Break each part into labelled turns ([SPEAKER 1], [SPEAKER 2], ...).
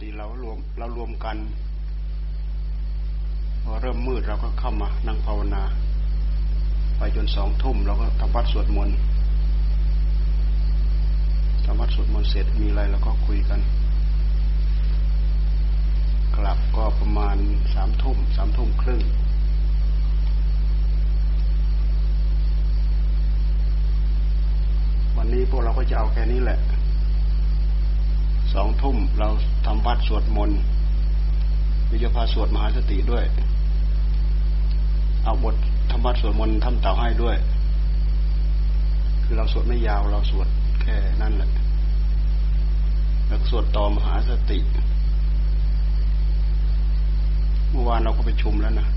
[SPEAKER 1] ติเรารวมเรารวมกันพอเริ่มมืดเราก็เข้ามานั่งภาวนา ไปจนสองทุ่มเราก็ทำวัดสวดมนต์ทำวัดสวดมนต์เสร็จมีอะไรเราก็คุยกัน กลับก็ประมาณสามทุ่มสามทุ่มครึ่งวันนี้พวกเราก็จะเอาแค่นี้แหละ สองทุ่มเราทำวัดสวดมนต์วิจพาสวดมหาสติด้วย เอาบทธรรมวัดสวดมนต์ทำเต่าให้ด้วย คือเราสวดไม่ยาวเราสวดแค่นั้นแหละแล้วสวดต่อมหาสติ เมื่อวานเราก็ไปชุมแล้วนะ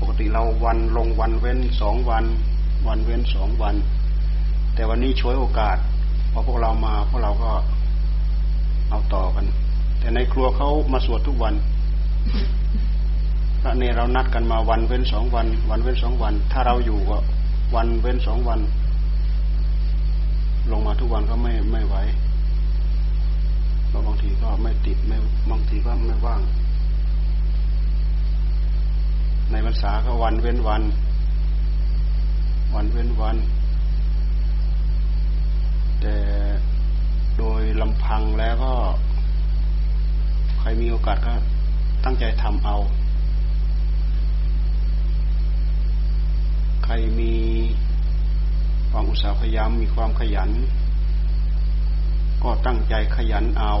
[SPEAKER 1] ปกติเราวันลงวันเว้นสองวัน วันเว้นสองวัน แต่วันนี้ช่วยโอกาสพอพวกเรามาพวกเราก็ เอาต่อกัน แต่ในครัวเขามาสวดทุกวันพระเนเรานัดกันมาวันเว้นสองวัน วันเว้นสองวัน ถ้าเราอยู่ก็วันเว้นสองวัน ลงมาทุกวันก็ไม่ไม่ไหวเราบางทีก็ไม่ติดไม่บางทีก็ไม่ว่าง ในพรรษาก็วันเว้นวัน วันเว้นวัน แต่ โดยลำพังแล้วก็ ใครมีโอกาสก็ตั้งใจทำเอา ใครมีความอุตสาห์พยายามมีความขยัน ก็ตั้งใจขยันเอา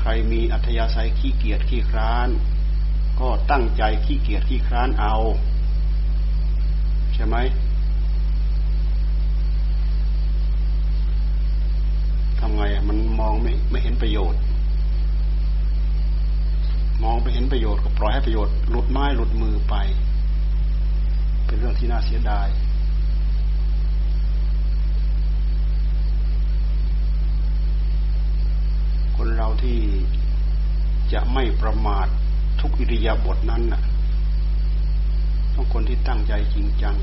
[SPEAKER 1] ใครมีอัธยาศัยขี้เกียจขี้คร้าน ก็ตั้งใจขี้เกียจขี้คร้านเอา ใช่ไหม ทำไงมันมองไม่ไม่เห็นประโยชน์ มองไปเห็นประโยชน์ก็ปล่อยให้ประโยชน์หลุดไม้หลุดมือไป เป็นเรื่องที่น่าเสียดายคนเราที่จะไม่ประมาททุกอิริยาบถนั้นน่ะ ต้องคนที่ตั้งใจจริงจัง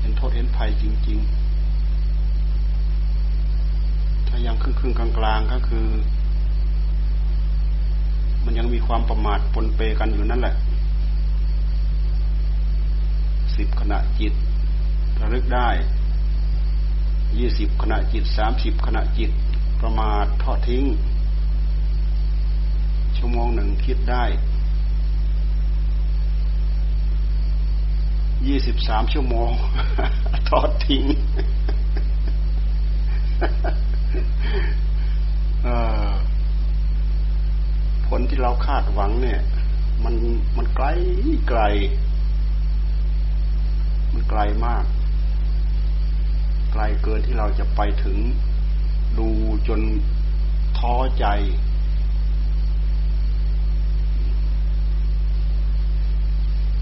[SPEAKER 1] เห็นโทษเห็นภัยจริง ๆายังครึ่งครึ่งกลางกลางก็คือ มันยังมีความประมาทปนเปกันอยู่นั่นแหละสิบขณะจิตระลึกได้ยี่สิบขณะจิตสามสิบขณะจิตประมาททอดทิ้ง ชั่วโมงหนึ่งคิดได้ยี่สิบสามชั่วโมงทอดทิ้งผลที่เรา คาดหวังเนี่ย มันมันไกลไกล มันไกลมาก ไกลเกินที่เราจะไปถึง ดูจนท้อใจ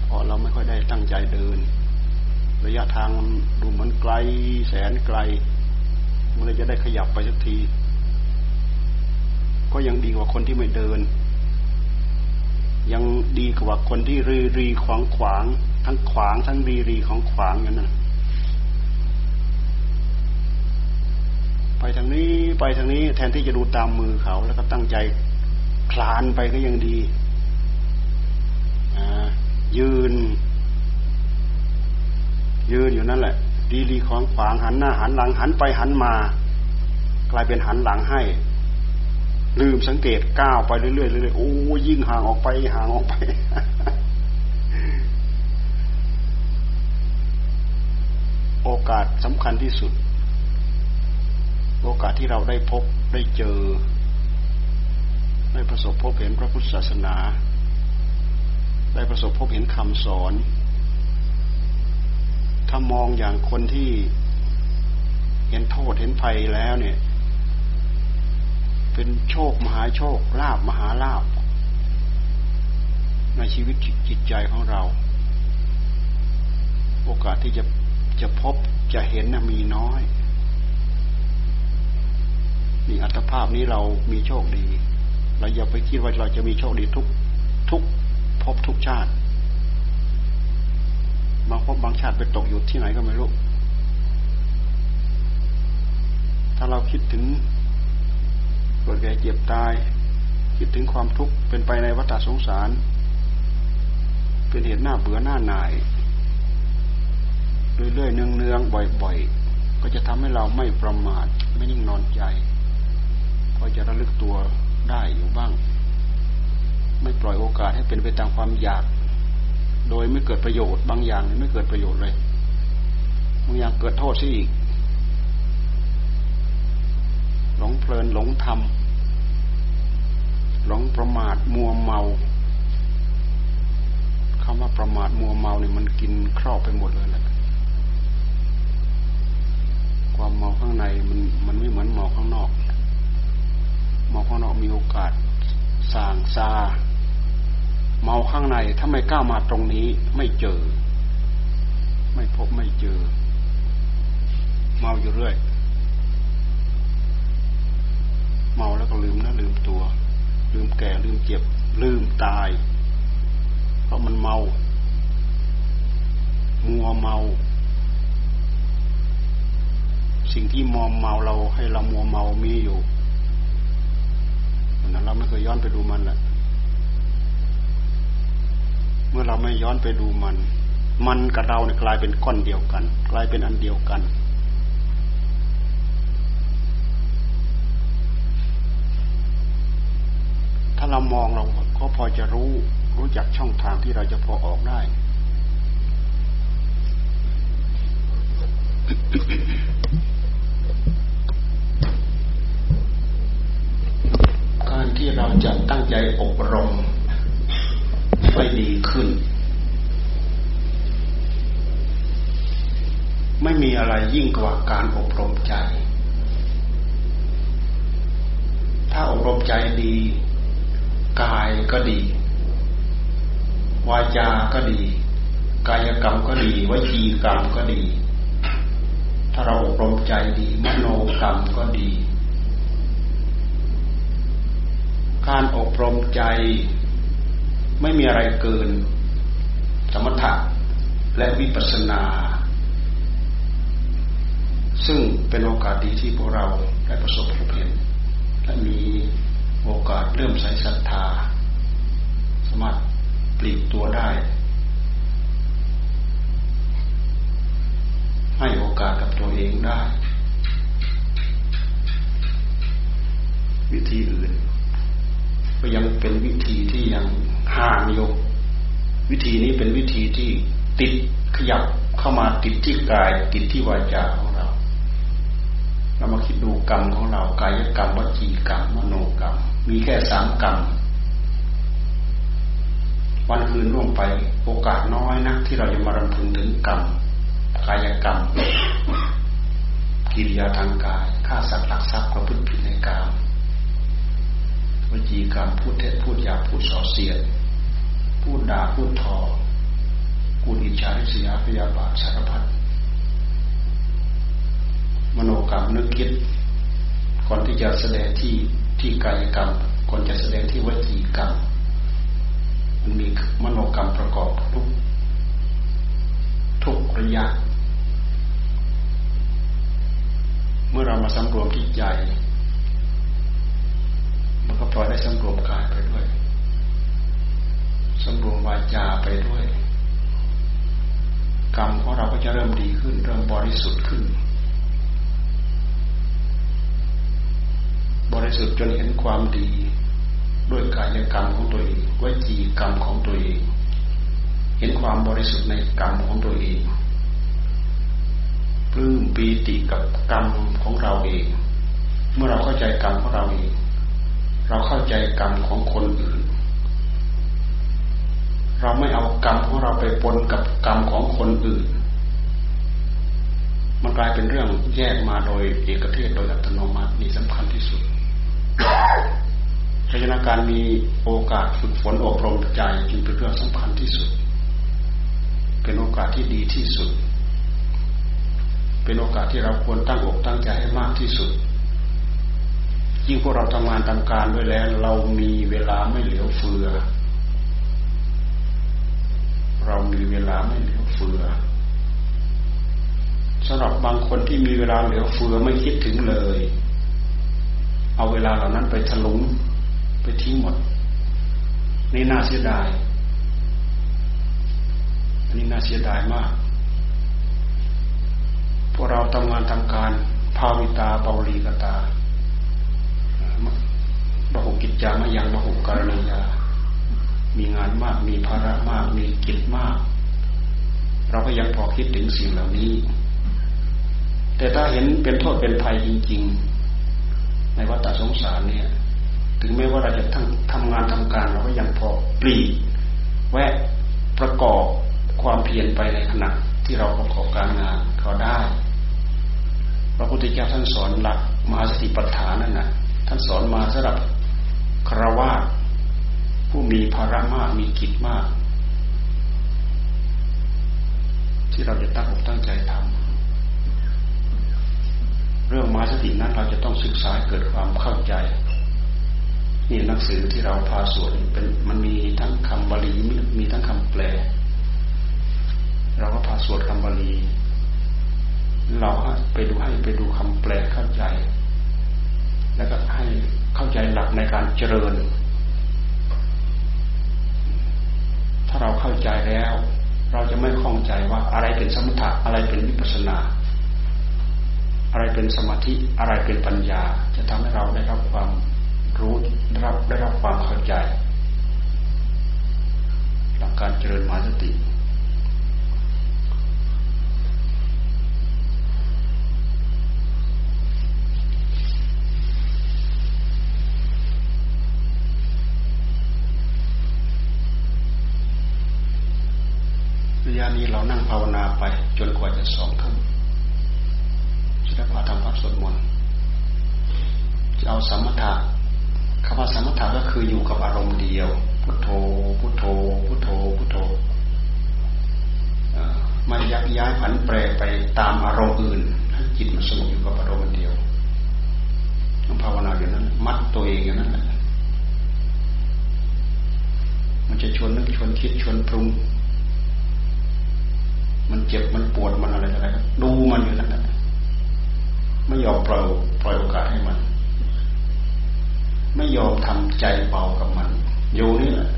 [SPEAKER 1] พอเราไม่ค่อยได้ตั้งใจเดิน ระยะทางดูเหมือนไกลแสนไกลเมื่อจะได้ขยับไปสักที ก็ยังดีกว่าคนที่ไม่เดิน ดีกว่าคนที่รีรีขวางขวาง ทั้งขวางทั้งรีรีของขวางอย่างนั้นไปทางนี้ไปทางนี้ แทนที่จะดูตามมือเขา แล้วก็ตั้งใจคลานไปก็ยังดียืน ยืนอยู่นั่นแหละ ดีดีของขวางหันหน้าหันหลังหันไปหันมา กลายเป็นหันหลังให้ ลืมสังเกตก้าวไปเรื่อยๆเรื่อยๆโอ้ยิ่งห่างออกไปห่างออกไป โอกาสสำคัญที่สุด โอกาสที่เราได้พบได้เจอ ได้ประสบพบเห็นพระพุทธศาสนา ได้ประสบพบเห็นคำสอน ถ้ามองอย่างคนที่เห็นโทษเห็นภัยแล้วเนี่ย เป็นโชคมหาโชคลาบมหาลาบในชีวิตจิตใจของเรา โอกาสที่จะจะพบจะเห็นนะมีน้อยนี่อัตภาพนี้เรามีโชคดี เราอย่าไปคิดว่าเราจะมีโชคดีทุกทุกพบทุกชาติบางพบบางชาติไปตกอยู่ที่ไหนก็ไม่รู้ ถ้าเราคิดถึง เกิดแก่เจ็บตาย คิดถึงความทุกข์เป็นไปในวัฏสงสาร เป็นเหตุหน้าเบื่อหน้าหน่ายเรื่อยๆเนืองๆบ่อย ๆ ก็จะทำให้เราไม่ประมาทไม่นิ่งนอนใจพอจะระลึกตัวได้อยู่บ้าง ไม่ปล่อยโอกาสให้เป็นไปตามความอยาก โดยไม่เกิดประโยชน์บางอย่างไม่เกิดประโยชน์เลยบางอย่างเกิดโทษซะอีก หลงเพลินหลงทำหลงประมาทมัวเมาคำว่าประมาทมัวเมาเนี่ยมันกินครอบไปหมดเลยแหละความเมาข้างในมันมันไม่เหมือนเมาข้างนอกเมาข้างนอกมีโอกาสสางซาเมาข้างในถ้าไม่กล้ามาตรงนี้ไม่เจอ ไม่พบไม่เจอ เมาอยู่เรื่อยเมาแล้วก็ลืมนะลืมตัว ลืมแก่ลืมเจ็บ ลืมตาย เพราะมันเมา มัวเมา สิ่งที่มอมเมาเราให้เรามัวเมามีอยู่นั้นเราไม่เคยย้อนไปดูมันแหละเมื่อเราไม่ย้อนไปดูมัน มันกับเราเนี่ยกลายเป็นก้อนเดียวกัน กลายเป็นอันเดียวกันาเรามองเราก็พอจะรู้ รู้จักช่องทางที่เราจะพอออกได้การที่เราจะตั้งใจอบรมให้ดีขึ้น ไม่มีอะไรยิ่งกว่าการอบรมใจ ถ้าอบรมใจดี กายก็ดี วาจาก็ดี กายกรรมก็ดีวจีกรรมก็ดี ถ้าเราอบรมใจดีมโนกรรมก็ดี การอบรมใจไม่มีอะไรเกิน สมถะและวิปัสสนา ซึ่งเป็นโอกาสดีที่พวกเราได้ประสบพบเห็นและมี โอกาสเริ่มใส่ศรัทธา สามารถปลีกตัวได้ ให้โอกาสกับตัวเองได้ วิธีอื่น ก็ยังเป็นวิธีที่ยังห่างอยู่วิธีนี้เป็นวิธีที่ติดขยับเข้ามาติดที่กาย ติดที่วาจาของเรา เรามาคิดดูกรรมของเรากายกรรมวจีกรรมมโนกรรม มีแค่สามกรรม วันคืนล่วงไป โอกาสน้อยนะที่เราจะมารำพึงถึงกรรมกายกรรม กิริยาทางกายฆ่าสัตว์ลักทรัพย์ประพฤติผิดในกรรมวจีกรรมพูดเท็จพูดหยาพูดส่อเสียด พูดด่าพูดทอพูดอิจฉาริษยาพยาบาทสารพัดมโนกรรมนึกคิด ก่อนที่จะแสดงที่ ที่กายกรรมคนจะแสดงที่วจีกรรมมันมีมโนกรรมประกอบทุกทุกระยะ เมื่อเรามาสำรวมที่ใจมันก็ปล่อยได้สำรวมกายไปด้วยสำรวมวาจาไปด้วย กรรมของเราก็จะเริ่มดีขึ้น เริ่มบริสุทธิ์ขึ้น ริสุทธิ์จนเห็นความดี ด้วยกายกรรมของตัวเองวจีกรรมของตัวเอง เห็นความบริสุทธิ์ในกรรมของตัวเองปลื้มปีติกับกรรมของเราเอง เมื่อเราเข้าใจกรรมของเราเอง เราเข้าใจกรรมของคนอื่น เราไม่เอากรรมของเราไปปนกับกรรมของคนอื่น มันกลายเป็นเรื่องแยกมาโดยเอกเทศโดยอัตโนมัตินี่สำคัญที่สุด เพราะฉะนั้นการมีโอกาสฝึกฝนอบรมใจจึงเป็นเรื่องสำคัญที่สุด เป็นโอกาสที่ดีที่สุด เป็นโอกาสที่เราควรตั้งอกตั้งใจให้มากที่สุดยิ่งพวกเราทำงานทำการด้วยแล้ว เรามีเวลาไม่เหลือเฟือ เรามีเวลาไม่เหลือเฟือสำหรับบางคนที่มีเวลาเหลือเฟือไม่คิดถึงเลย เอาเวลาเหล่านั้นไปถลุงไปทิ้งหมด นี่น่าเสียดาย อันนี้น่าเสียดายมาก พวกเราทำงานทำการ ภาวิตาเบาลีกตาบหุกิจจามายังบหุการณียา มีงานมาก มีภาระมาก มีกิจมาก เราก็ยังพอคิดถึงสิ่งเหล่านี้ แต่ถ้าเห็นเป็นโทษเป็นภัยจริง ๆ ในวัฏสงสารเนี่ย ถึงแม้ว่าเราจะทั้งทำงานทำการเราก็ยังพอปลีแวะประกอบความเพียรไปในขณะที่เราประกอบการงานเขาได้ พระพุทธเจ้าท่านสอนหลักมหาสติปัฏฐานนั่นนะท่านสอนมาสำหรับคราวาสผู้มีภาระมากมีกิจมาก ที่เราจะตั้งอกตั้งใจทำ เรื่องมาสตินั้นเราจะต้องศึกษาเกิดความเข้าใจนี่หนังสือที่เราพาสวดเป็นมันมีทั้งคำบาลีมีทั้งคำแปล เราก็พาสวดคำบาลี เราไปดูให้ไปดูคำแปลเข้าใจ แล้วก็ให้เข้าใจหลักในการเจริญ ถ้าเราเข้าใจแล้ว เราจะไม่คล่องใจว่าอะไรเป็นสมถะอะไรเป็นวิปัสสนา อะไรเป็นสมาธิอะไรเป็นปัญญา จะทำให้เราได้รับความรู้ได้รับได้รับความเข้าใจหลักการเจริญมาสติระยะนี้เรานั่งภาวนาไปจนกว่าจะสองทุ่ม จะได้พาทำพักสวดมนต์จะเอาสมถะคำว่าสมถะก็คืออยู่กับอารมณ์เดียว พุทโธ พุทโธ พุทโธ พุทโธไม่ยักย้ายผันแปรไปตามอารมณ์อื่นให้จิตมันสงบอยู่กับอารมณ์เดียวต้องภาวนาอย่างนั้น มัดตัวเองอย่างนั้นแหละมันจะชวนนึกชวนคิดชวนปรุง มันเจ็บมันปวดมันอะไรอะไรดูมันอยู่นั่นแหละ ไม่ยอมปล่อยปล่อยโอกาสให้มัน ไม่ยอมทำใจเบากับมัน อยู่นี่แหละ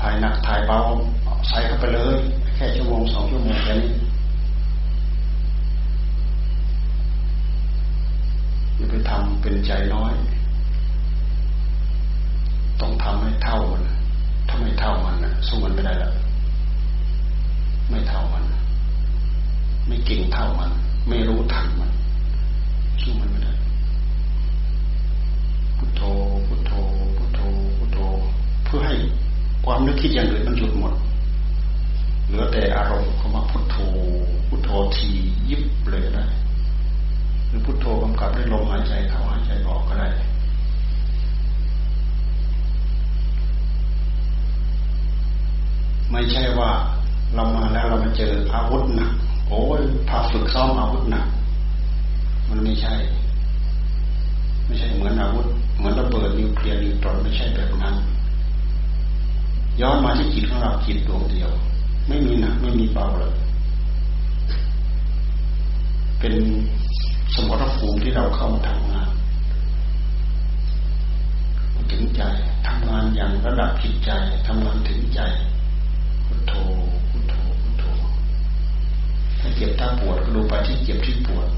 [SPEAKER 1] ถ่ายหนักถ่ายเบาใส่เข้าไปเลย แค่ชั่วโมงสองชั่วโมงแค่นี้อย่าไปทำเป็นใจน้อย ต้องทำให้เท่ามันถ้าไม่เท่ามันนะสู้มันไม่ได้ล้วไม่เท่ามัน ไม่เก่งเท่ามัน ไม่รู้ทันมันสู้มันไม่ได้พุทโธพุทโธพุทโธพุทโธเพื่อให้ความนึกคิดอย่างอื่นมันหยุดหมดเหลือแต่อารมณ์เข้ามาพุทโธพุทโธทียิบเลยนะหรือพุทโธกำกับด้วยลมหายใจเข้าหายใจออกก็ได้ ไม่ใช่ว่าเรามาแล้วเรามาเจออาวุธหนักโอ้ยพาฝึกซ้อมอาวุธหนักมันไม่ใช่ ไม่ใช่เหมือนอาวุธ เหมือนระเบิดนิวเคลียร์นิวตรอนไม่ใช่แบบนั้น ย้อนมาที่จิตของเราจิตดวงเดียว ไม่มีหนักไม่มีเบาเลย เป็นสมรภูมิที่เราเข้ามาทำงานถึงใจทำงานอย่างระดับจิตใจทำงานถึงใจพุทโธพุทโธพุทโธถ้าเจ็บถ้าปวดก็ดูไปที่เจ็บที่ปวด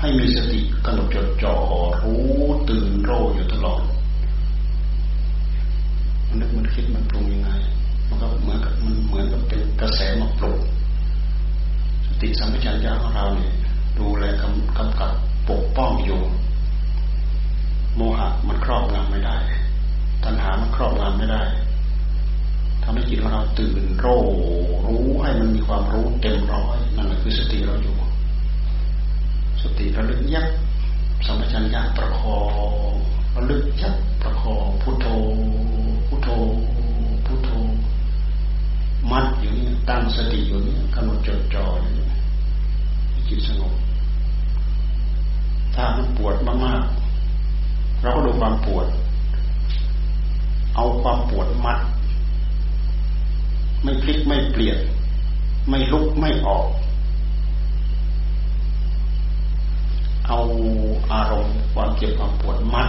[SPEAKER 1] ให้มีสติกำหนดจดจ่อรู้ตื่นโรอยู่ตลอดมันนึกมันคิดมันปรุงยังไงมันก็เหมือนกับมันเหมือนกับเป็นกระแสมาปลุกสติสัมปชัญญะของเราเนี่ยดูแลกำกำกับปกป้องอยู่ โมหะมันครอบงำไม่ได้ ตัณหามันครอบงำไม่ได้ทำให้จิตของเราตื่นโรรู้ให้มันมีความรู้เต็มร้อย ไม่ออก เอาอารมณ์ความเจ็บความปวดมัด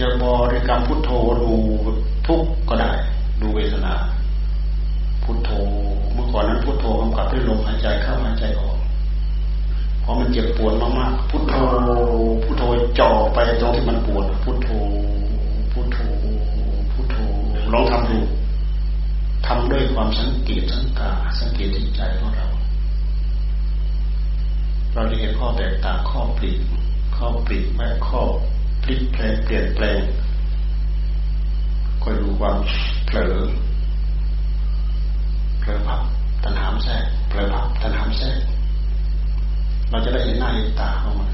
[SPEAKER 1] จะบริกรรมพุทโธดูทุกก็ได้ ดูเวทนาพุทโธเมื่อก่อนนั้นพุทโธกำกับด้วยลมหายใจเข้าหายใจออกพอมันเจ็บปวดมากๆพุทโธพุทโธจ่อไปตรงที่มันปวดพุทโธ ลองทำดูทำด้วยความสังเกตสังกา สังเกตจิตใจของเรา เราจะเห็นข้อแตกต่างข้อปลีกข้อปลีกแม่ข้อพลิกแปลงเปลี่ยนแปลงคอยดูความเผลอเผลอพับตัณหามแทรกเผลอพับตัณหามแทรกเราจะได้เห็นหน้าเห็นตาของมัน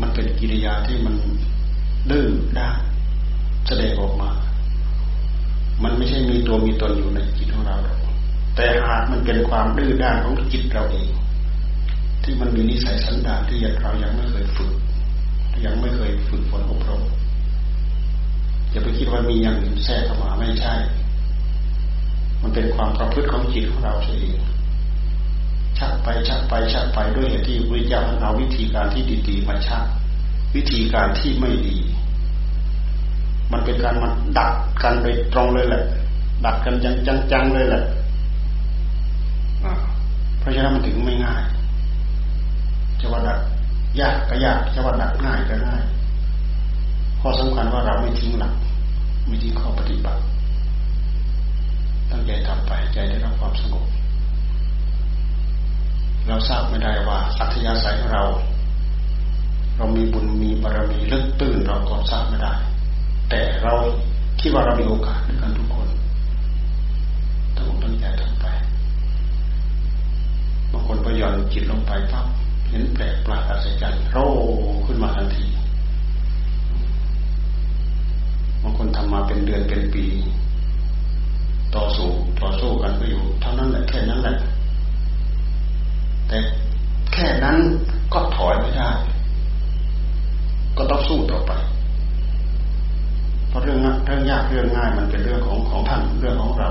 [SPEAKER 1] มันเป็นกิริยาที่มัน ดื้อด้านแสดงออกมา มันไม่ใช่มีตัวมีตนอยู่ในจิตของเรา แต่หากมันเป็นความดื้อด้านของจิตเราเอง ที่มันมีนิสัยสันดานที่เรายังไม่เคยฝึก ยังไม่เคยฝึกฝนอบรมอย่าไปคิดว่ามีอย่างอื่นแทรกเข้ามาไม่ใช่ มันเป็นความประพฤติของจิตของเราเองชักไปชักไปชักไปด้วยเหตุที่พระเจ้าเอาวิธีการที่ดีๆมาชัก วิธีการที่ไม่ดี มันเป็นการมาดักกันโดยตรงเลยแหละ ดักกันจังๆเลยแหละเพราะฉะนั้นมันถึงไม่ง่ายจะว่าดักยากก็ยากจะว่าดักง่ายก็ง่ายข้อสำคัญว่าเราไม่ทิ้งหลัก ไม่ทิ้งข้อปฏิบัติ ตั้งใจทำไปใจได้รับความสงบเราทราบไม่ได้ว่าอัธยาศัยของเรา เรามีบุญมีบารมีลึกตื้นเราก็ทราบไม่ได้ แต่เราคิดว่าเรามีโอกาสด้วยกันทุกคนต้องตั้งใจทำไปบางคนพย่อนจิตลงไปปั๊บเห็นแปลกประหลาดอัศจรรย์โรขึ้นมาทันทีบางคนทำมาเป็นเดือนเป็นปี ต่อสู้ต่อสู้กันก็อยู่ เท่านั้นแหละแค่นั้นแหละแต่แค่นั้นก็ถอยไม่ได้ ก็ต้องสู้ต่อไปเพราะเรื่องเรื่องยากเรื่องง่ายมันเป็นเรื่องของของท่านเรื่องของเรา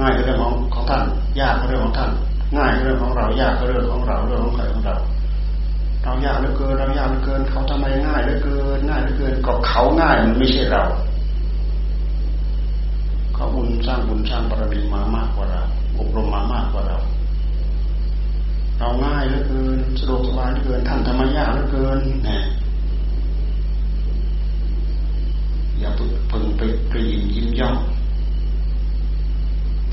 [SPEAKER 1] ง่ายก็เรื่องของของท่าน ยากก็เรื่องของท่าน ง่ายก็เรื่องของเรายากก็เรื่องของเราเรื่องของใครของเราเรายากเหลือเกินเรายากเหลือเกิน เขาทำไมง่ายเหลือเกินง่ายเหลือเกินก็เขาง่ายมันไม่ใช่เรา เขาบุญสร้างบุญสร้างบารมีมามากกว่าเราอบรมมามากกว่าเรา เราง่ายเหลือเกินสะดวกสบายเหลือเกินท่านทำไมยากเหลือเกินเนี่ย อย่าพึงไปกรีนยิ้มย่อง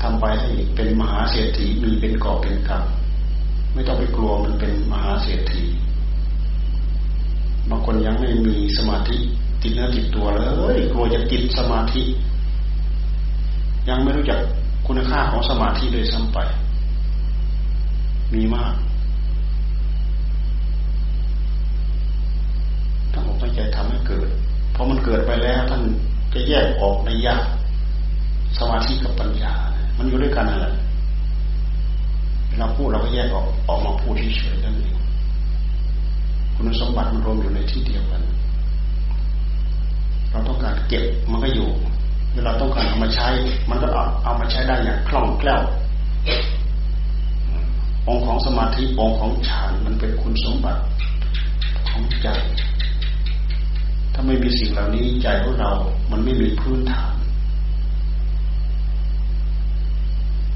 [SPEAKER 1] ทำไปให้เป็นมหาเศรษฐีมีเป็นกอบเป็นกำไม่ต้องไปกลัวมันเป็นมหาเศรษฐีบางคนยังไม่มีสมาธิติดเนื้อติดตัวเลยกลัวจะติดสมาธิ ยังไม่รู้จักคุณค่าของสมาธิเลยซ้ำไป มีมากถ้าผมตั้งใจทำให้เกิด พอมันเกิดไปแล้วท่านจะแยกออกในยากสมาธิกับปัญญา มันอยู่ด้วยกันนั่นแหละเราพูดเราก็แยกออกออกมาพูดที่เฉยนั่นเองคุณสมบัติมันรวมอยู่ในที่เดียวกัน เราต้องการเก็บมันก็อยู่เวลาต้องการเอามาใช้ มันก็เอาเอามาใช้ได้อย่างคล่องแคล่วองค์ของสมาธิองค์ของฌานมันเป็นคุณสมบัติของใจ ถ้าไม่มีสิ่งเหล่านี้ใจของเรา มันไม่มีพื้นฐาน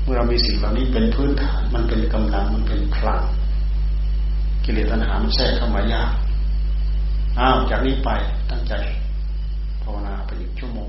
[SPEAKER 1] เมื่อเรามีสิ่งเหล่านี้เป็นพื้นฐาน มันเป็นกำลัง มันเป็นพลัง กิเลสตัณหามันแทรกเข้ามายาก อ้าว จากนี้ไปตั้งใจภาวนาไปอีกชั่วโมง